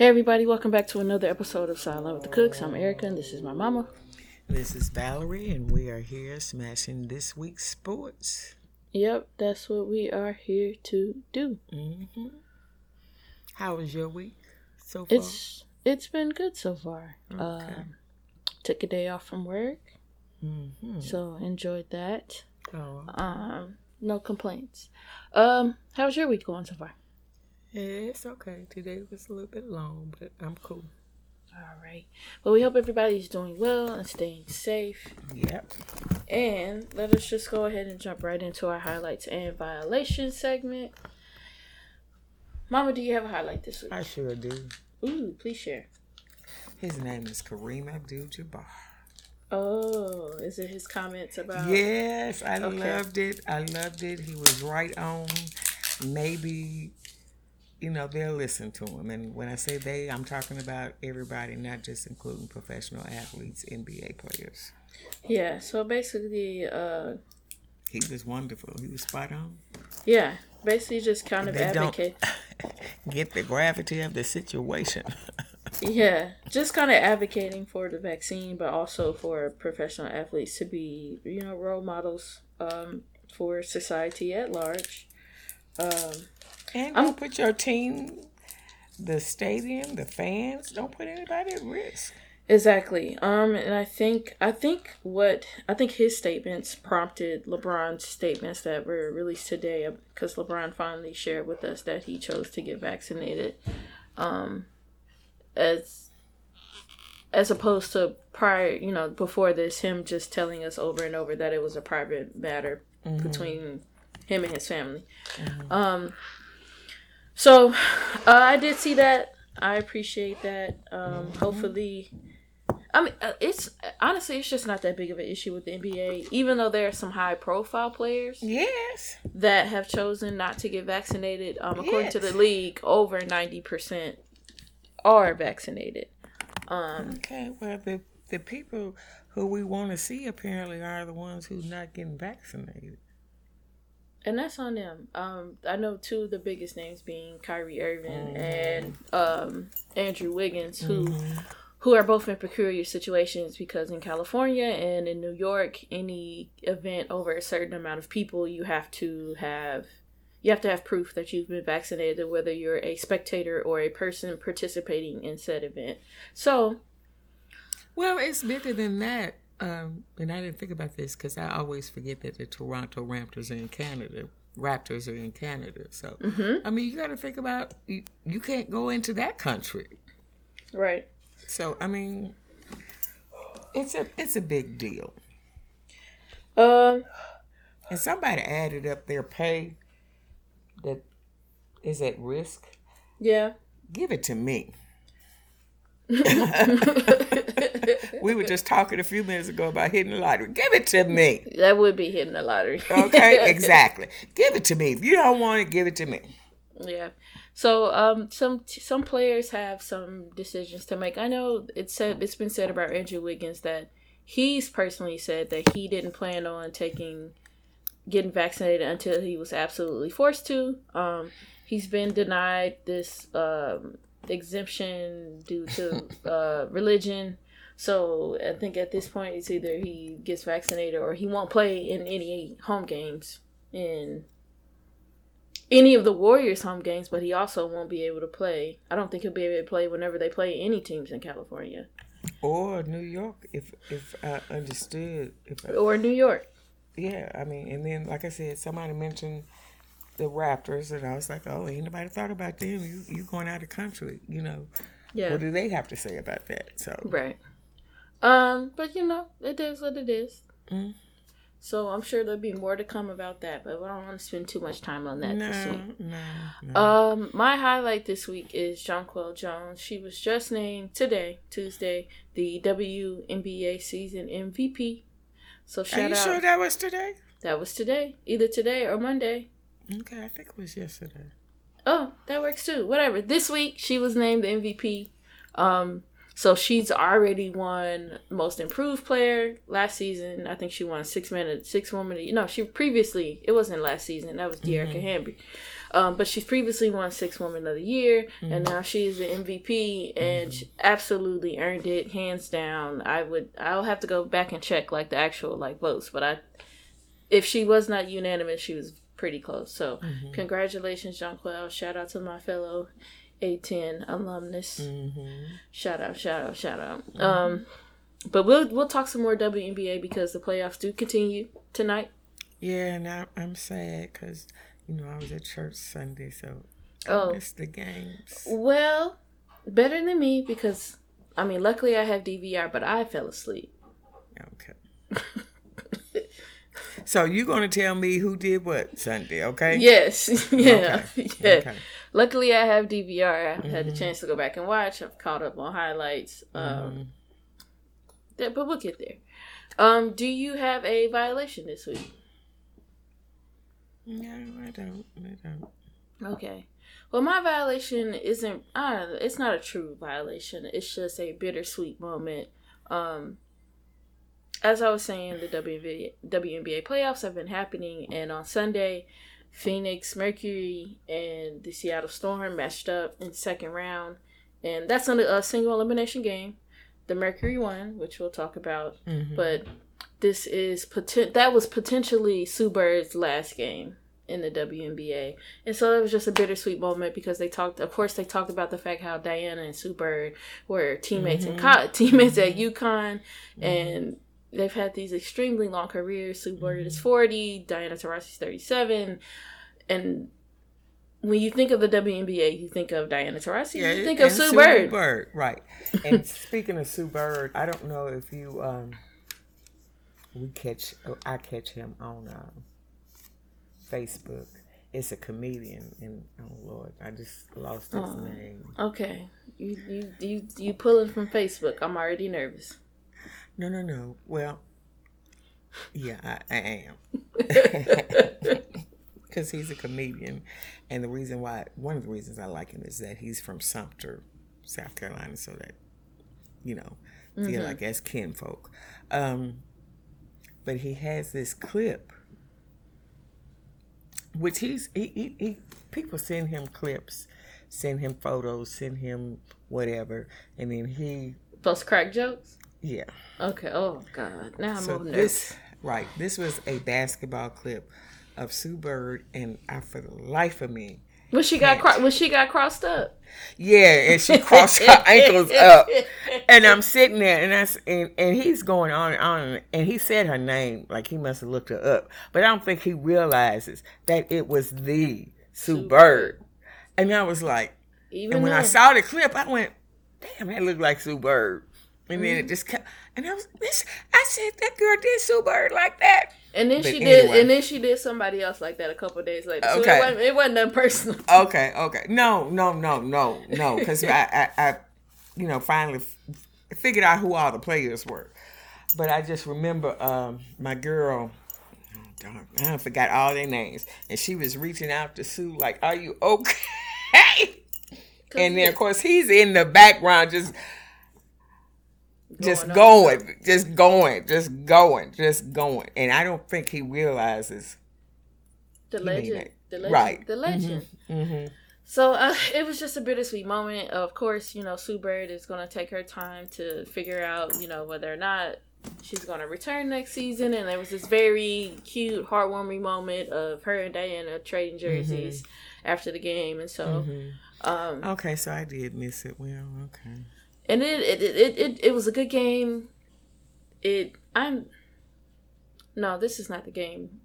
Hey everybody, welcome back to another episode of Silent Love with the Cooks. I'm Erica and this is my mama. This is Valerie, and we are here smashing this week's sports. Yep, that's what we are here to do. Mm-hmm. How was your week so far? It's it's been good so far. Okay. Um, took a day off from work, mm-hmm. so enjoyed that. Oh, Um, no complaints. Um, how's your week going so far? Yeah, it's okay. Today was a little bit long, but I'm cool. All right. Well, we hope everybody's doing well and staying safe. Yep. And let us just go ahead and jump right into our highlights and violations segment. Mama, do you have a highlight this week? I sure do. Ooh, please share. His name is Kareem Abdul-Jabbar. Oh, is it his comments about? Yes, I Okay. loved it. I loved it. He was right on. Maybe, you know, they'll listen to him. And when I say they, I'm talking about everybody, not just including professional athletes, NBA players. Yeah. So basically, uh, He was wonderful. He was spot on. yeah, basically just kind of They don't advocate. get the gravity of the situation. Yeah, just kind of advocating for the vaccine, but also for professional athletes to be, you know, role models um, for society at large. Um, and I'm- don't put your team, the stadium, the fans, don't put anybody at risk. Exactly. Um, and I think I think what I think his statements prompted LeBron's statements that were released today because LeBron finally shared with us that he chose to get vaccinated, um, as as opposed to prior, you know, before this, him just telling us over and over that it was a private matter between him and his family. Um, so uh, I did see that. I appreciate that. Um, hopefully, I mean, uh, it's honestly, it's just not that big of an issue with the NBA. Even though there are some high-profile players Yes. that have chosen not to get vaccinated, um, according to the league, over ninety percent are vaccinated. Um, Okay. Well, the the people who we want to see apparently are the ones who's not getting vaccinated. And that's on them. Um, I know two of the biggest names being Kyrie Irving and um, Andrew Wiggins, who who are both in peculiar situations because in California and in New York, any event over a certain amount of people, you have to have you have to have proof that you've been vaccinated, whether you're a spectator or a person participating in said event. So Well, it's bigger than that. Um, and I didn't think about this because I always forget that the Toronto Raptors are in Canada. Raptors are in Canada. So, I mean, you got to think about you, you can't go into that country. right. So, I mean, it's a it's a big deal. Um And somebody added up their pay that is at risk. yeah. Give it to me. we were just talking a few minutes ago about hitting the lottery. Give it to me. That would be hitting the lottery. Okay, exactly. Give it to me. If you don't want it, give it to me. Yeah. So um some some players have some decisions to make. I know it's said it's been said about Andrew Wiggins that he's personally said that he didn't plan on taking getting vaccinated until he was absolutely forced to. Um he's been denied this um exemption due to uh religion. So I think at this point it's either he gets vaccinated or he won't play in any home games in any of the Warriors home games, but he also won't be able to play. I don't think he'll be able to play whenever they play any teams in California Or New York, if if I understood. If I, or New York. yeah, I mean, and then like I said, somebody mentioned the Raptors, and I was like, oh, ain't nobody thought about them. You you going out of country, you know? Yeah, What do they have to say about that? So right. Um, but you know, it is what it is. Mm. So I'm sure there'll be more to come about that, but I don't want to spend too much time on that this no, week. no, no. Um, my highlight this week is Jonquel Jones. She was just named today, Tuesday, the WNBA season MVP. So Are you out. sure that was today? that was today, either today or Monday. Okay, I think it was yesterday. Oh, that works too. Whatever. This week she was named the MVP. Um, so she's already won most improved player last season. I think she won six minutes, six women. No, she previously it wasn't last season. That was Dearica Hamby. Um, but she's previously won Six Woman of the Year, Mm-hmm. and now she's the MVP, and she absolutely earned it, hands down. I would, I'll have to go back and check like the actual like votes, but I, if she was not unanimous, she was pretty close. So, Mm-hmm. congratulations, Jonquel. Shout out to my fellow A10 alumnus. Mm-hmm. Shout out, shout out, shout out. Um, but we'll we'll talk some more WNBA because the playoffs do continue tonight. Yeah, and I, I'm sad because you know I was at church Sunday, so Oh. Missed the games. Well, better than me because I mean, luckily I have DVR, but I fell asleep. Okay. so you're gonna tell me who did what Sunday? Okay. Yes, yeah, Okay. yeah. Okay. Luckily, I have DVR. I've had the chance to go back and watch. I've caught up on highlights. Um, yeah, but we'll get there. Um, do you have a violation this week? No, I don't. I don't. Okay. Well, my violation isn't. I it's not a true violation. It's just a bittersweet moment. Um, as I was saying, the WNBA, WNBA playoffs have been happening, and on Sunday, Phoenix Mercury and the Seattle Storm matched up in second round, and that's on a single elimination game. The Mercury won, which we'll talk about, Mhm. but this is poten- that was potentially Sue Bird's last game in the WNBA, and so it was just a bittersweet moment because they talked. Of course, they talked about the fact how Diana and Sue Bird were teammates in mm-hmm. co- teammates at mm-hmm. UConn, mm-hmm. and they've had these extremely long careers. Sue Bird is forty, Diana Taurasi's thirty-seven, and when you think of the WNBA, you think of Diana Taurasi. yeah, you think of and Sue, Bird. Bird, right? And speaking of Sue Bird, I don't know if you um we catch I catch him on um, Facebook. It's a comedian, and oh Lord, I just lost his Oh. name. Okay, you you you you pulling from Facebook. I'm already nervous. No, no, no. Well, yeah, I, I am. Because he's a comedian. And the reason why, one of the reasons I like him is that he's from Sumter, South Carolina, so that, you know, feel like as kinfolk. Um, but he has this clip, which he's, he, he, he, people send him clips, send him photos, send him whatever. And then he, Post crack jokes. Yeah. Okay. Oh God. Now I'm So over nervous. this right, this was a basketball clip of Sue Bird, and I, for the life of me, When she got cro- when she got crossed up. yeah, and she crossed her ankles up, and I'm sitting there, and that's and, and he's going on and on, and he said her name like he must have looked her up, but I don't think he realizes that it was the Sue, Bird, and I was like, Even and when I saw the clip, I went, "Damn, that looked like Sue Bird." And then Mm-hmm. it just kept, and I was, this, I said, that girl did Sue Bird like that. and then but she did, and then she did somebody else like that a couple days later. So Okay. it wasn't, it wasn't that personal. Okay, okay. No, no, no, no, no. Because I, I, I, you know, finally f- figured out who all the players were. But I just remember um, my girl. oh, darn, I forgot all their names, and she was reaching out to Sue like, "Are you okay?" And then, of course, he's in the background, just, just Going going, just going, just going, just going. And I don't think he realizes. the legend, the legend, Right. the legend. hmm So uh, it was just a bittersweet moment. Of course, you know, Sue Bird is going to take her time to figure out, you know, whether or not she's going to return next season. And there was this very cute, heartwarming moment of her and Diana trading jerseys after the game. And so, um, Okay, so I did miss it. Well, okay. And it it, it it it was a good game. It I'm no, this is not the game.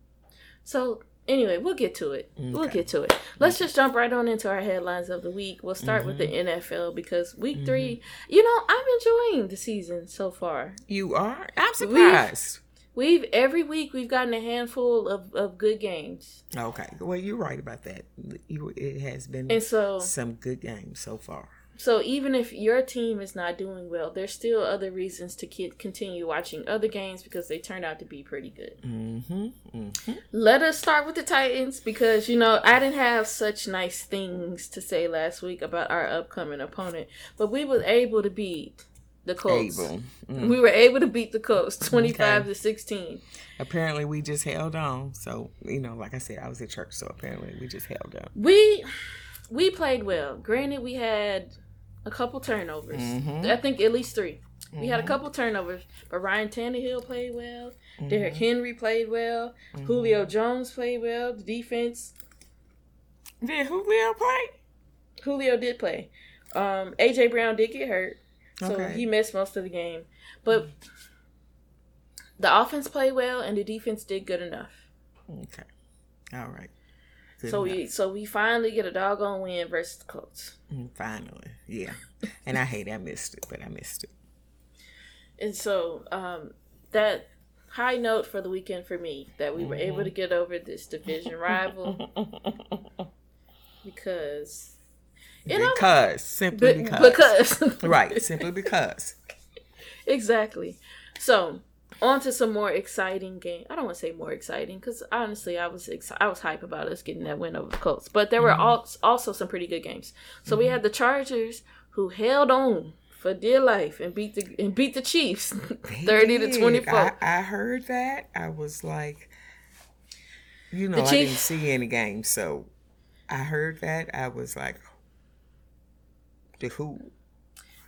So anyway, we'll get to it. We'll get to it. Let's just jump right on into our headlines of the week. We'll start with the Mm-hmm. NFL because week three, you know, I'm enjoying the season so far. You are? I'm surprised. We've every week we've gotten a handful of, of good games, Okay. Well, you're right about that. You, it has been and so some good games so far. So even if your team is not doing well, there's still other reasons to ke- continue watching other games because they turned out to be pretty good. Mm-hmm. mm-hmm. Let us start with the Titans because you know I didn't have such nice things to say last week about our upcoming opponent, but we were able to beat the Colts. Mm. We were able to beat the Colts 25 okay. to 16. Apparently, we just held on. So, you know, like I said, I was at church, so apparently we just held on. We we played well. Granted, we had a couple turnovers. Mm-hmm. I think at least 3 mm-hmm. We had a mm-hmm. couple turnovers, but Ryan Tannehill played well. Mm-hmm. Derrick Henry played well. Mm-hmm. Julio Jones played well. The defense. Did Julio play? Julio did play. Um, AJ Brown did get hurt, so okay. he missed most of the game. But the offense played well, and the defense did good enough. Okay, all right. Good so enough. we so we finally get a doggone win versus the Colts. Mm, finally, yeah. and I hate I missed it, but I missed it. And so um, that high note for the weekend for me that we mm-hmm. were able to mm-hmm. get over this division rival because you know, because simply be, because because right simply because exactly so on to some more exciting game i don't want to say more exciting because honestly i was i was hype about us getting that win over the colts but there were mm-hmm. al- also some pretty good games so mm-hmm. we had the chargers who held on for dear life and beat the and beat the chiefs 30 to 24 I, I, heard that i was like you know i didn't see any games so i heard that i was like the who?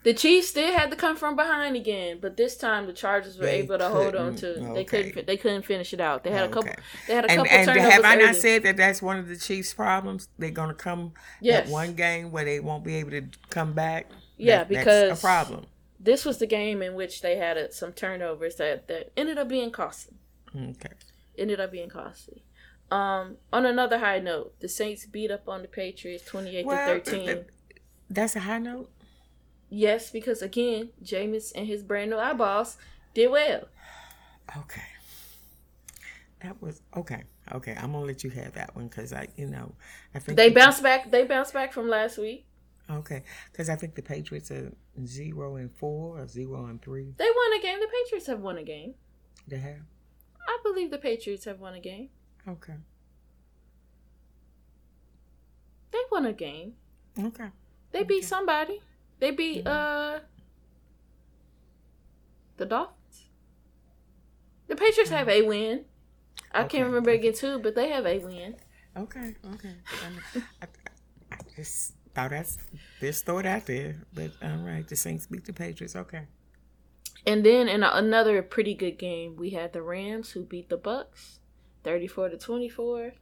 The Chiefs did have to come from behind again, but this time the Chargers were they able to hold on to. Okay. They couldn't. They couldn't finish it out. They had a couple. Okay. They had a couple and, and have I not said that that's one of the Chiefs' problems? They're going to come yes. that one game where they won't be able to come back. Yeah, that, because a problem. This was the game in which they had a, some turnovers that that ended up being costly. Okay. Ended up being costly. Um, on another high note, the Saints beat up on the Patriots twenty eight well, to thirteen. That's a high note. Yes, because again, Jameis and his brand new eyeballs did well. Okay. That was okay. Okay, I'm gonna let you have that one because I, you know, I think they bounced back. They bounced back from last week. Okay, because I think the Patriots are zero and four or zero and three. They won a game. The Patriots have won a game. They have. I believe the Patriots have won a game. Okay. They won a game. Okay. They beat somebody. They beat uh the Dolphins. The Patriots have a win. I okay. can't remember again too, but they have a win. Okay, okay. I, I, just thought that's just throw it out there. But all right, the Saints beat the Patriots. Okay. And then in a, another pretty good game, we had the Rams who beat the Bucks, thirty-four to twenty-four.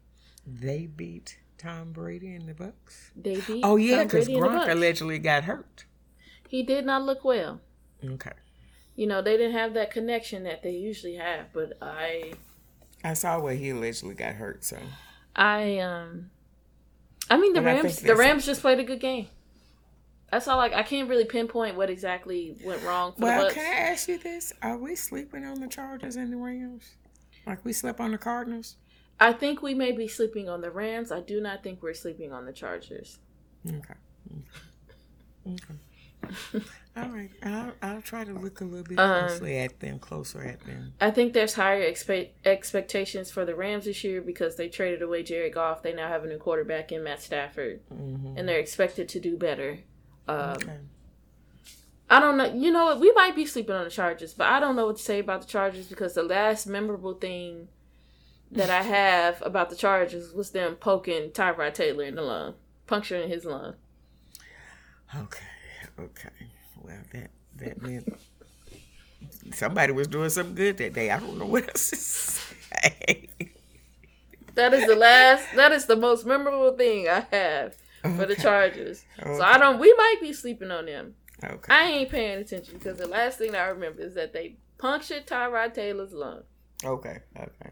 They beat Tom Brady and the Bucks? They. Oh yeah, because Gronk allegedly got hurt. He did not look well. Okay. You know they didn't have that connection that they usually have, but I. I saw where he allegedly got hurt, so. I um. I mean the Rams. The Rams just played a good game. That's all. Like I can't really pinpoint what exactly went wrong. well, can I ask you this? Are we sleeping on the Chargers and the Rams? Like we slept on the Cardinals? I think we may be sleeping on the Rams. I do not think we're sleeping on the Chargers. Okay. Okay. All right. I'll, I'll try to look a little bit um, closely um, at them, closer at them. I think there's higher expe- expectations for the Rams this year because they traded away Jared Goff. They now have a new quarterback in Matt Stafford, mm-hmm. and they're expected to do better. Um, okay. I don't know. You know what? We might be sleeping on the Chargers, but I don't know what to say about the Chargers because the last memorable thing that I have about the Chargers was them poking Tyrod Taylor in the lung, puncturing his lung. Okay, okay. Well, that that meant somebody was doing something good that day. I don't know what else to say. That is the last. That is the most memorable thing I have okay. for the Chargers. Okay. So I don't. We might be sleeping on them. Okay. I ain't paying attention because the last thing I remember is that they punctured Tyrod Taylor's lung. Okay. Okay.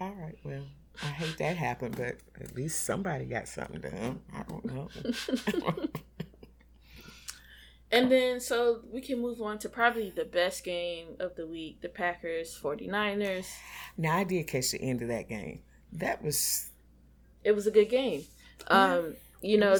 All right. Well, I hate that happened, but at least somebody got something done. I don't know. and then, so we can move on to probably the best game of the week the Packers 49ers. Now, I did catch the end of that game. That was. It was a good game. Um, you know,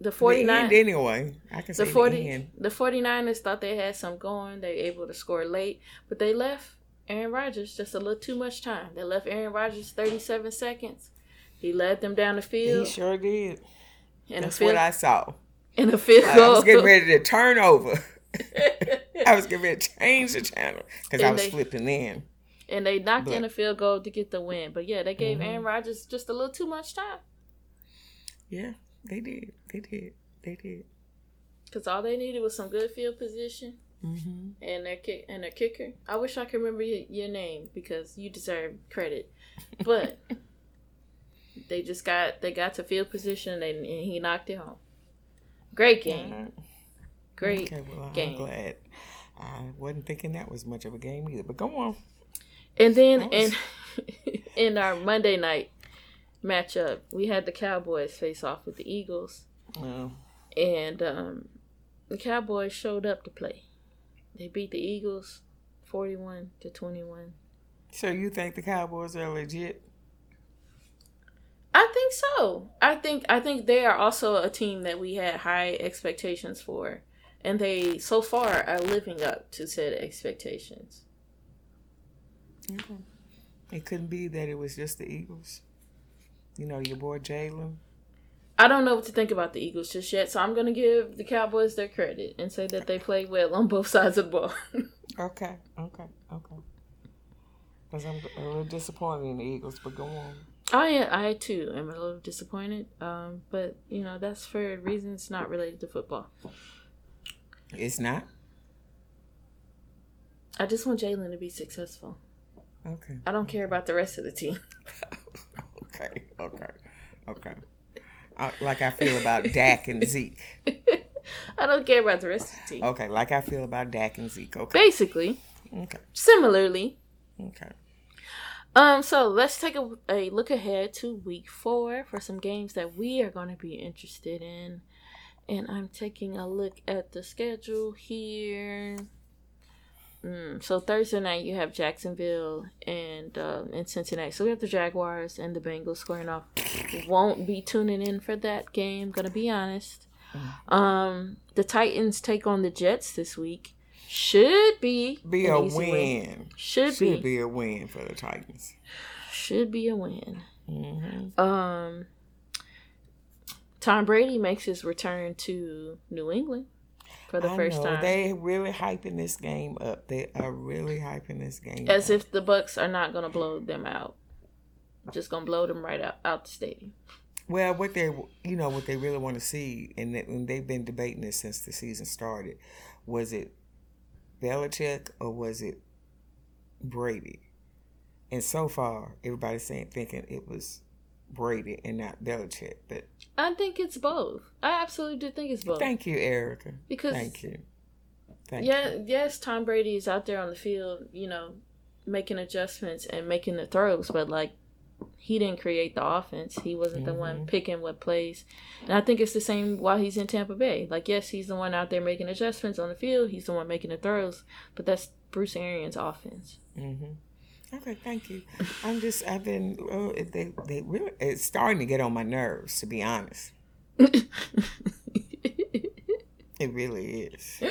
the 49 the anyway. I can the say 40, the, end. the 49ers thought they had some going. They were able to score late, but they left Aaron Rodgers just a little too much time. They left Aaron Rodgers 37 seconds. He led them down the field. He sure did. And That's field, what I saw. In the field goal. I was getting ready to turn over. I was going to change the channel because I was they, flipping in. And they knocked but, in a field goal to get the win. But yeah, they gave mm-hmm. Aaron Rodgers just a little too much time. Yeah, they did. They did. They did. Because all they needed was some good field position. Mm-hmm. And their kick and their kicker. I wish I could remember your name because you deserve credit, but they just got they got to field position and, and he knocked it home. Great game. Great okay, well, game. I'm glad. I wasn't thinking that was much of a game either. But go on. And then was... in in our Monday night matchup, we had the Cowboys face off with the Eagles. Oh. And um, the Cowboys showed up to play. They beat the Eagles 41 to 21. So you think the Cowboys are legit? I think so. I think I think they are also a team that we had high expectations for, and they so far are living up to said expectations. Okay. It couldn't be that it was just the Eagles. You know, your boy Jalen. I don't know what to think about the Eagles just yet, so I'm gonna give the Cowboys their credit and say that they played well on both sides of the ball. okay, okay, okay. Because I'm a little disappointed in the Eagles, but go on. I I too am a little disappointed, um, but you know that's for reasons not related to football. It's not. I just want Jalen to be successful. Okay. I don't care about the rest of the team. okay. Okay. Okay. Like I feel about Dak and Zeke. I don't care about the rest of the team. Okay, like I feel about Dak and Zeke. Okay. Basically. Okay. Similarly. Okay. Um, so let's take a, a look ahead to week four for some games that we are going to be interested in. And I'm taking a look at the schedule here. Mm, so Thursday night you have Jacksonville and uh, and Cincinnati. So we have the Jaguars and the Bengals squaring off. Won't be tuning in for that game. Gonna be honest. Mm. Um, the Titans take on the Jets this week. Should be be a win. win. Should, Should be. be a win for the Titans. Should be a win. Mm-hmm. Um, Tom Brady makes his return to New England for the I first know. time. They really hyping this game up. They are really hyping this game as up. if the Bucks are not going to blow them out. Just going to blow them right out out the stadium. Well, what they you know what they really want to see, and, and they've been debating this since the season started, was it Belichick or was it Brady? And so far, everybody's saying thinking it was Brady and not Belichick. But I think it's both. I absolutely do think it's both. Thank you, Erica. Because thank you. Thank yeah, you. yes, Tom Brady is out there on the field, you know, making adjustments and making the throws, but like he didn't create the offense. He wasn't mm-hmm. the one mm-hmm. picking what plays. And I think it's the same while he's in Tampa Bay. Like, yes, he's the one out there making adjustments on the field. He's the one making the throws, but that's Bruce Arians' offense. Mm-hmm. Okay, thank you. I'm just I've been oh, they they really it's starting to get on my nerves to be honest. it really is.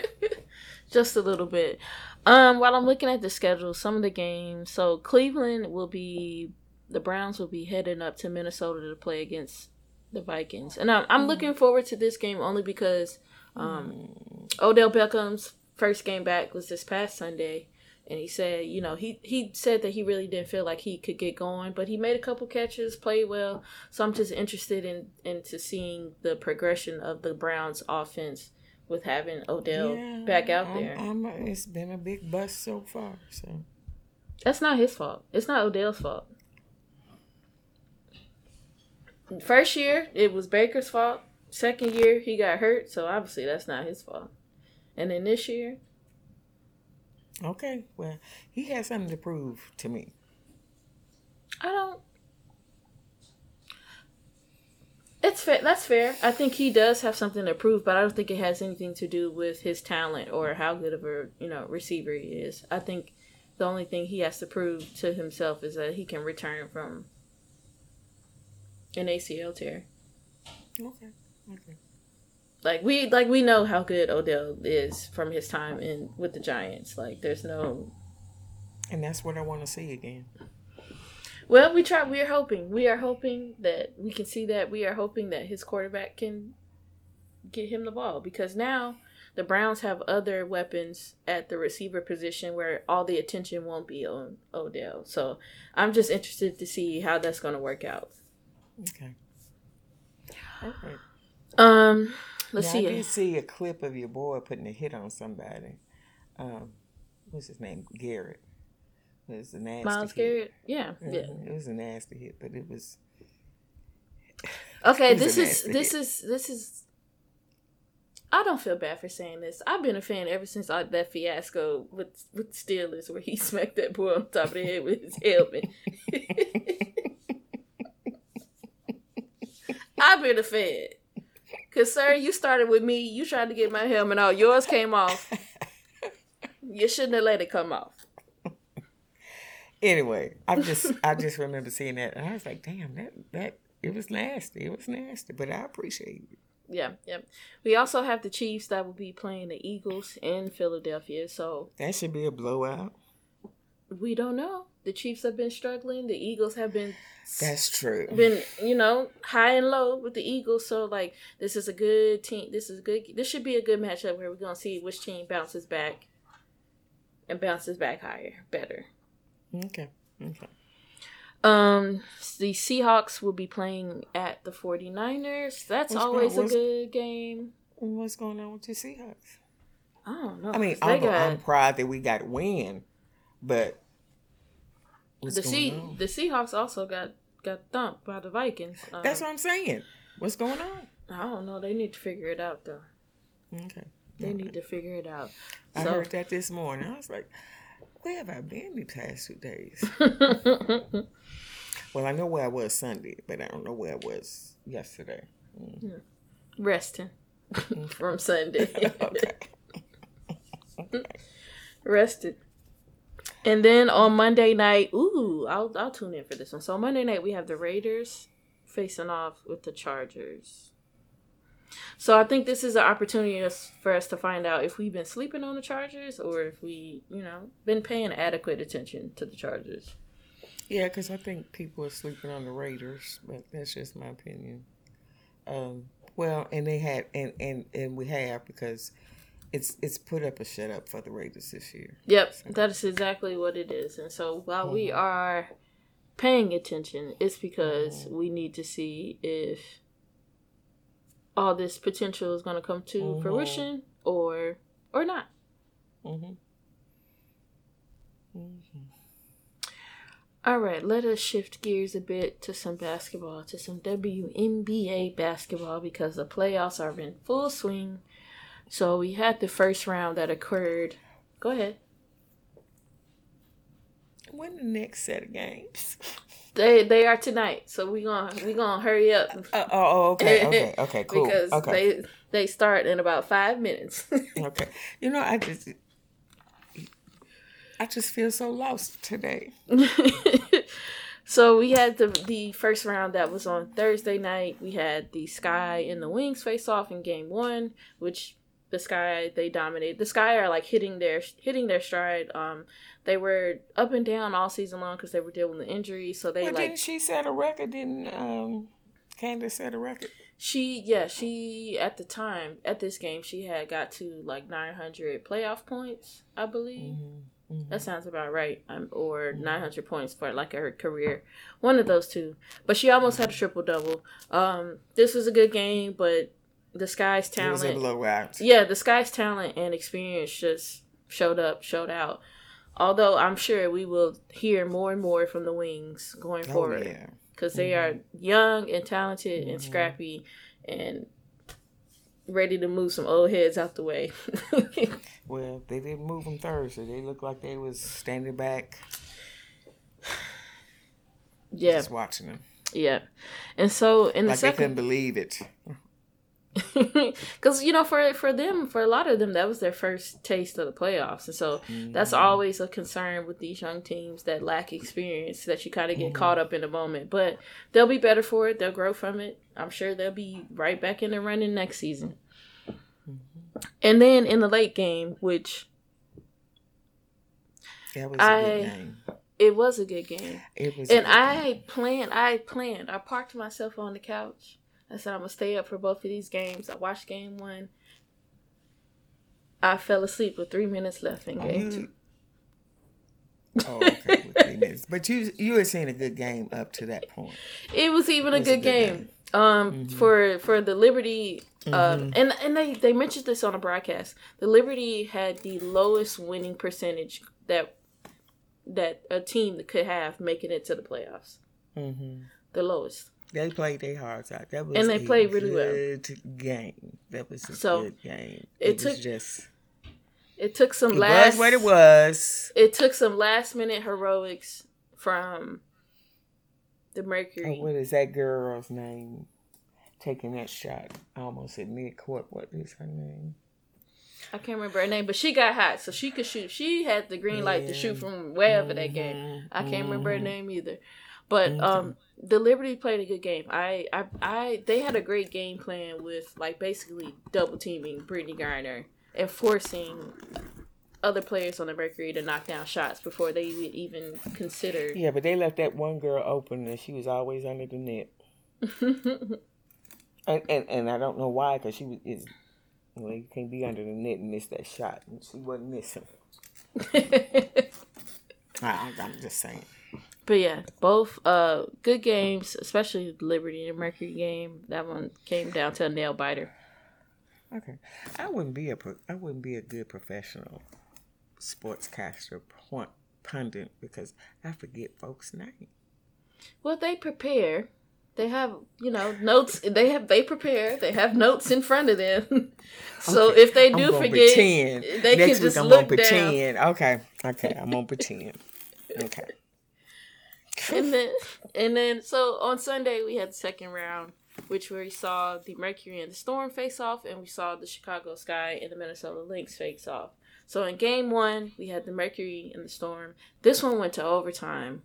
just a little bit. Um, while I'm looking at the schedule, some of the games. So Cleveland will be the Browns will be heading up to Minnesota to play against the Vikings, and I'm I'm mm. looking forward to this game only because um, mm. Odell Beckham's first game back was this past Sunday and he said, you know, he he said that he really didn't feel like he could get going, but he made a couple catches, played well. So I'm just interested in into seeing the progression of the Browns offense with having Odell yeah, back out there. I'm, I'm, it's been a big bust so far. So that's not his fault. It's not Odell's fault. First year, it was Baker's fault. Second year, he got hurt, so obviously that's not his fault. And then this year, Okay, well, he has something to prove to me. I don't. It's fair. That's fair. I think he does have something to prove, but I don't think it has anything to do with his talent or how good of a you know receiver he is. I think the only thing he has to prove to himself is that he can return from an ACL tear. Okay. Okay like we like we know how good Odell is from his time in with the Giants. Like there's no And that's what I want to see again. Well, we try we are hoping. We are hoping that we can see that. We are hoping that his quarterback can get him the ball because now the Browns have other weapons at the receiver position where all the attention won't be on Odell. So I'm just interested to see how that's going to work out. Okay. Okay. Um, let's now, see. I did see a clip of your boy putting a hit on somebody. Um, what's his name? Garrett. It was a nasty Myles hit. Garrett. Yeah, Mhm. yeah. It was a nasty hit, but it was. Okay, It was this is this hit. is this is. I don't feel bad for saying this. I've been a fan ever since I, that fiasco with with Steelers where he smacked that boy on top of the head with his helmet. I've been a fan. Cause sir, you started with me. You tried to get my helmet out. Yours came off. You shouldn't have let it come off. Anyway, I just I just remember seeing that, and I was like, "Damn, that that it was nasty. It was nasty." But I appreciate it. Yeah, yeah. We also have the Chiefs that will be playing the Eagles in Philadelphia. So That should be a blowout. we don't know. The Chiefs have been struggling. The Eagles have been That's true. been you know high and low with the Eagles. So like this is a good team. This is good. This should be a good matchup where we're gonna see which team bounces back and bounces back higher, better. Okay. Okay. Um, the Seahawks will be playing at the 49ers. That's What's going- always a good game. What's going on with your Seahawks? I don't know. I mean, got- I'm proud that we got win, but what's the sea on? the Seahawks also got got thumped by the Vikings. Um, That's what I'm saying. What's going on? I don't know. They need to figure it out though. Okay. They need to figure it out. I So- heard that this morning. I was like, where have I been these past two days? well, I know where I was Sunday, but I don't know where I was yesterday. Resting from Sunday. okay. Rested. And then on Monday night, ooh, I'll I'll tune in for this one. So Monday night we have the Raiders facing off with the Chargers. So I think this is an opportunity for us to find out if we've been sleeping on the Chargers or if we, you know, been paying adequate attention to the Chargers. Yeah, because I think people are sleeping on the Raiders, but that's just my opinion. Um, well, and they had, and, and, and we have because it's it's put up a shut up for the Raiders this year. Yep, that is exactly what it is. And so while we are paying attention, it's because we need to see if all this potential is going to come to Mhm. fruition or or not. Mm-hmm. All right, let us shift gears a bit to some basketball, to some WNBA basketball because the playoffs are in full swing. So we had the first round that occurred. Go ahead. When the next set of games? They they are tonight, so we gonna we gonna hurry up Uh, oh, oh, okay, okay, okay, cool. because okay, they they start in about five minutes. okay. You know, I just, I just feel so lost today. so we had the the first round that was on Thursday night. We had the Sky and the Wings face off in game one, which the Sky they dominated. The Sky are like hitting their hitting their stride. Um, they were up and down all season long because they were dealing with injuries. So they Well, like didn't she set a record? Didn't um, Candace set a record? She yeah, she at the time at this game she had got to like 900 playoff points, I believe. Mm-hmm. That sounds about right. Um, or 900 points for like her career. One of those two. But she almost had a triple double. Um this was a good game, but the Sky's It was a talent. Yeah, the Sky's talent and experience just showed up, showed out. Although I'm sure we will hear more and more from the Wings going Oh, forward yeah. because they are mm-hmm. young and talented and mm-hmm. scrappy and ready to move some old heads out the way. Well, they didn't move them Thursday. They looked like they was standing back, yeah, just watching them. yeah. And so in the Like they couldn't second, believe it. because you know, for for them, for a lot of them, that was their first taste of the playoffs, and so that's Mm-hmm. always a concern with these young teams that lack experience. That you kind of get Mm-hmm. caught up in the moment, but they'll be better for it. They'll grow from it. I'm sure they'll be right back in the running next season. Mm-hmm. And then in the late game, which That was a I- good game. it was a good game. It was. a And good game. I planned, I planned, I parked myself on the couch I said I'm gonna stay up for both of these games. I watched game one. I fell asleep with three minutes left in game two. Oh, okay, with three minutes. But you you were seeing a good game up to that point. It was even it was a, good a, good game. game. Um, mm-hmm. for for the Liberty, um, mm-hmm. and and they they mentioned this on a broadcast. The Liberty had the lowest winning percentage that that a team could have making it to the playoffs. Mm-hmm. The lowest. They played their hearts out. That was and they played really well. Game. That was a so good game. It, it took just. It took some it last. Was what it was. It took some last minute heroics from the Mercury. Oh, what is that girl's name? Taking that shot almost at mid court. What is her name? I can't remember her name, but she got hot, so she could shoot. She had the green light yeah. to shoot from wherever mm-hmm. that game. I can't mm-hmm. remember her mm-hmm. name either. But um, the Liberty played a good game. I, I, I, they had a great game plan with like basically double teaming Brittney Griner and forcing other players on the Mercury to knock down shots before they even considered. Yeah, but they left that one girl open, and she was always under the net. and, and and I don't know why, because she was is well, you can't be under the net and miss that shot, she wasn't missing. I, I'm just saying. But yeah, both uh good games, especially the Liberty and Mercury game. That one came down to a nail biter. Okay, I wouldn't be a I wouldn't be a good professional sportscaster pundit because I forget folks' name. Well, they prepare. They have, you know, notes. They have. They prepare. They have notes in front of them. so okay. if they do forget, pretend. they Next can just I'm look gonna pretend. Down. Okay, okay, I'm gonna pretend. Okay. And then, and then, so on Sunday we had the second round, which where we saw the Mercury and the Storm face off, and we saw the Chicago Sky and the Minnesota Lynx face off. So in game one, we had the Mercury and the Storm. This one went to overtime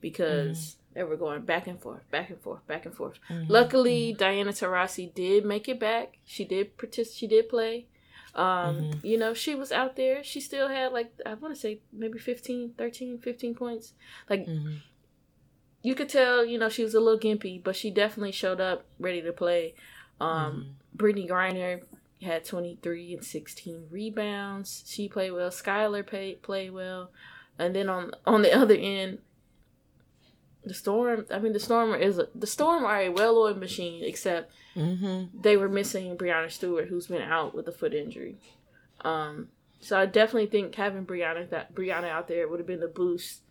because mm. they were going back and forth, back and forth, back and forth. Mm-hmm. Luckily, mm-hmm. Diana Taurasi did make it back. She did participate. She did play. Um, mm-hmm. You know, she was out there. She still had like I want to say maybe 15, 13, 15 points. Like mm-hmm. You could tell, you know, she was a little gimpy, but she definitely showed up ready to play. Um, mm-hmm. Brittney Griner had 23 and 16 rebounds. She played well. Skylar played played well. And then on on the other end, the storm. I mean, the storm is a, the storm are a well-oiled machine, except mm-hmm. they were missing Breanna Stewart, who's been out with a foot injury. Um, so I definitely think having Breanna that Breanna out there would have been the boost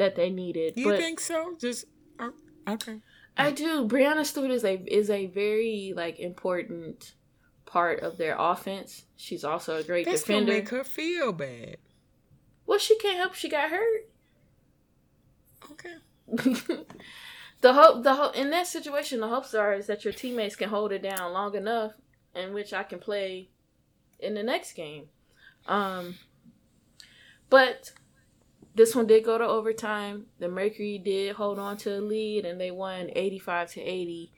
that they needed. You but think so? Just uh, okay. I do. Breanna Stewart is a is a very like important part of their offense. She's also a great That's defender. Gonna make her feel bad. Well, she can't help. She got hurt. Okay. the hope, the hope in that situation, the hopes are is that your teammates can hold it down long enough, in which I can play in the next game. Um, but this one did go to overtime. The Mercury did hold on to a lead, and they won eighty-five to eighty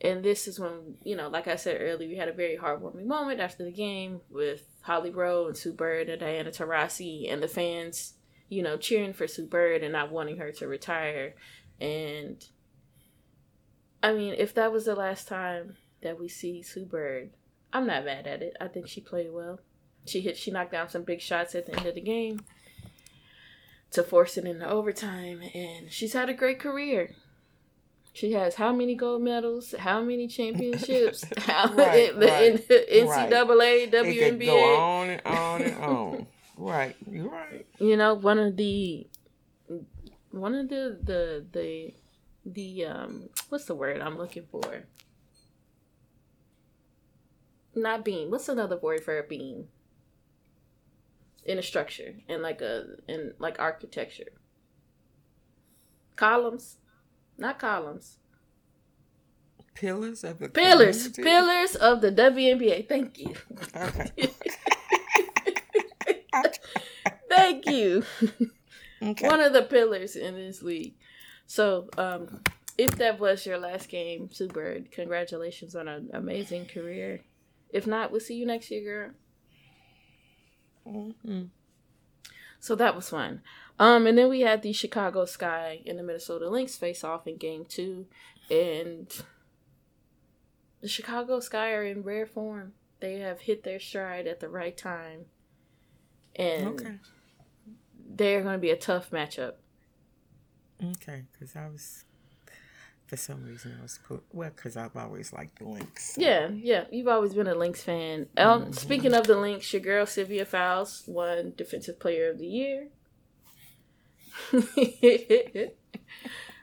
and this is when you know, like I said earlier, we had a very heartwarming moment after the game with Holly Rowe and Sue Bird and Diana Taurasi and the fans, you know, cheering for Sue Bird and not wanting her to retire. And I mean, if that was the last time that we see Sue Bird, I'm not mad at it. I think she played well. She hit, she knocked down some big shots at the end of the game to force it into overtime, and she's had a great career. She has how many gold medals? How many championships? How right, in, right, in NCAA, right. WNBA? It go on and on and on. right, you're right. You know, one of the one of the the the the um what's the word I'm looking for? Not beam. What's another word for a beam? In a structure, in like a in like architecture. Columns not columns. Pillars of the pillars, community? pillars of the WNBA. Thank you. Okay. Thank you. Okay. One of the pillars in this league. So, um, if that was your last game, Sue Bird, congratulations on an amazing career. If not, we'll see you next year, girl. Mm-hmm. So that was fun. Um, and then we had the Chicago Sky and the Minnesota Lynx face off in game two. And the Chicago Sky are in rare form. They have hit their stride at the right time, and okay. they're going to be a tough matchup. Okay, because I was for some reason I was put well because I've always liked the Lynx. So. Yeah, yeah, you've always been a Lynx fan. Mm-hmm. Speaking of the Lynx, your girl Sylvia Fowles won Defensive Player of the Year.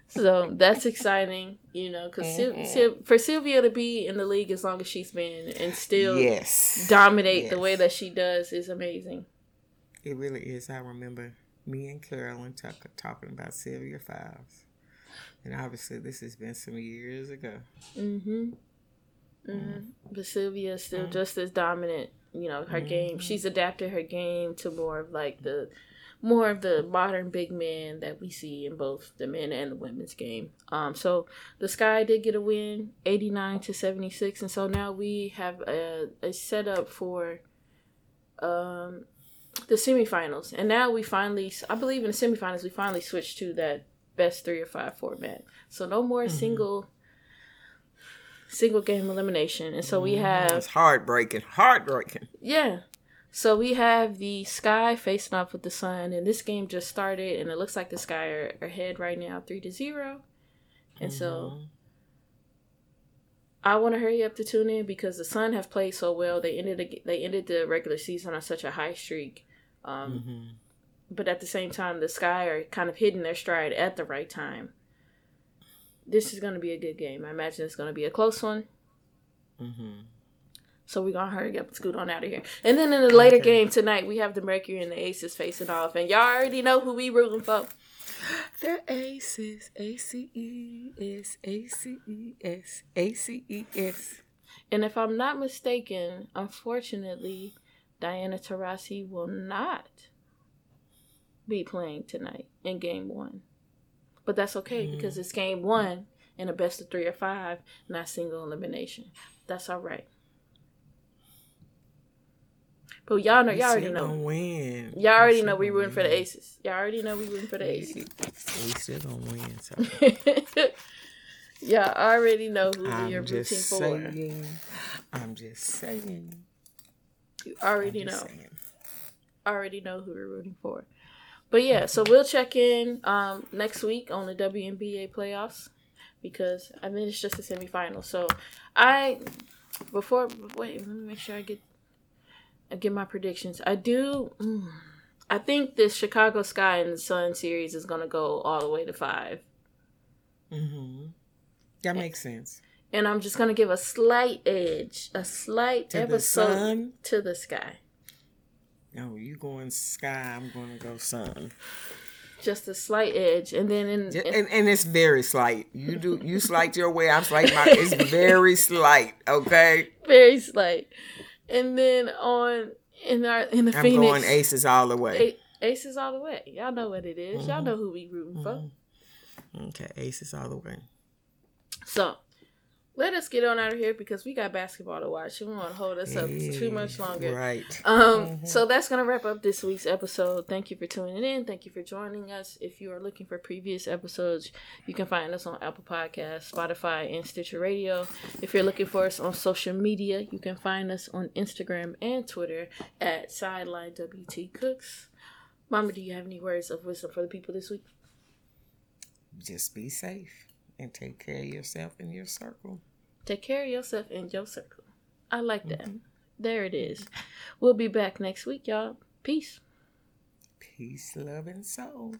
so that's exciting, you know, because mm-hmm. Sil- for Sylvia to be in the league as long as she's been and still yes. dominate yes. the way that she does is amazing. It really is. I remember me and Carolyn Tucker talking about Sylvia Fowles and obviously, this has been some years ago. Mm-hmm. Mm-hmm. But Sylvia is still mm-hmm. just as dominant. You know, her mm-hmm. game. She's adapted her game to more of like the more of the modern big men that we see in both the men and the women's game. Um, so the Sky did get a win, eighty nine to seventy six, and so now we have a, a setup for um the semifinals. And now we finally, I believe in the semifinals, we finally switched to that best three or five format. So no more mm-hmm. single single game elimination. And so we mm-hmm. have It's heartbreaking. Heartbreaking. Yeah. So we have the sky facing off with the sun, and this game just started, and it looks like the sky are, ahead right now, three to zero. And mm-hmm. so I want to hurry up to tune in because the Sun have played so well. They ended the, they ended the regular season on such a high streak. Um, mm-hmm but at the same time, the Sky are kind of hitting their stride at the right time. This is going to be a good game. I imagine it's going to be a close one. Mm-hmm. So we're going to hurry up and scoot on out of here. And then in the later okay. game tonight, we have the Mercury and the Aces facing off. And y'all already know who we rooting for. The Aces. A-C-E-S. A-C-E-S. A-C-E-S. And if I'm not mistaken, unfortunately, Diana Taurasi will not be playing tonight in game one. But that's okay mm. because it's game one in a best of three or five, not single elimination. That's all right. But y'all know, y'all already know. Win. Y'all already know we rooting for the Aces. Y'all already know we rooting for the Aces. We still gonna win. So. y'all already know who I'm are rooting saying, for. I'm just saying. You already know. Saying. Already know who we're rooting for. But yeah, so we'll check in um, next week on the WNBA playoffs because I mean it's just a semifinal. So I before wait, let me make sure I get I get my predictions. I do. Mm, I think this Chicago Sky and the Sun series is gonna go all the way to 5 Mm-hmm. That makes and, sense. And I'm just gonna give a slight edge, a slight to episode to the Sky. No, you going sky. I'm going to go sun. Just a slight edge, and then in, in and, and it's very slight. You do you slight your way. I'm slight my. It's very slight. Okay. Very slight, and then on in our in the I'm Phoenix. going aces all the way. A, aces all the way. Y'all know what it is. Mm-hmm. Y'all know who we rooting mm-hmm. for. Okay, aces all the way. So let us get on out of here because we got basketball to watch. We won't hold us up too much longer. Right. Um. Mm-hmm. So that's gonna wrap up this week's episode. Thank you for tuning in. Thank you for joining us. If you are looking for previous episodes, you can find us on Apple Podcasts, Spotify, and Stitcher Radio. If you're looking for us on social media, you can find us on Instagram and Twitter at Sideline WT Cooks. Mama, do you have any words of wisdom for the people this week? Just be safe and take care of yourself and your circle. Take care of yourself and your circle. I like that. Mm-hmm. There it is. We'll be back next week, y'all. Peace. Peace, love, and soul.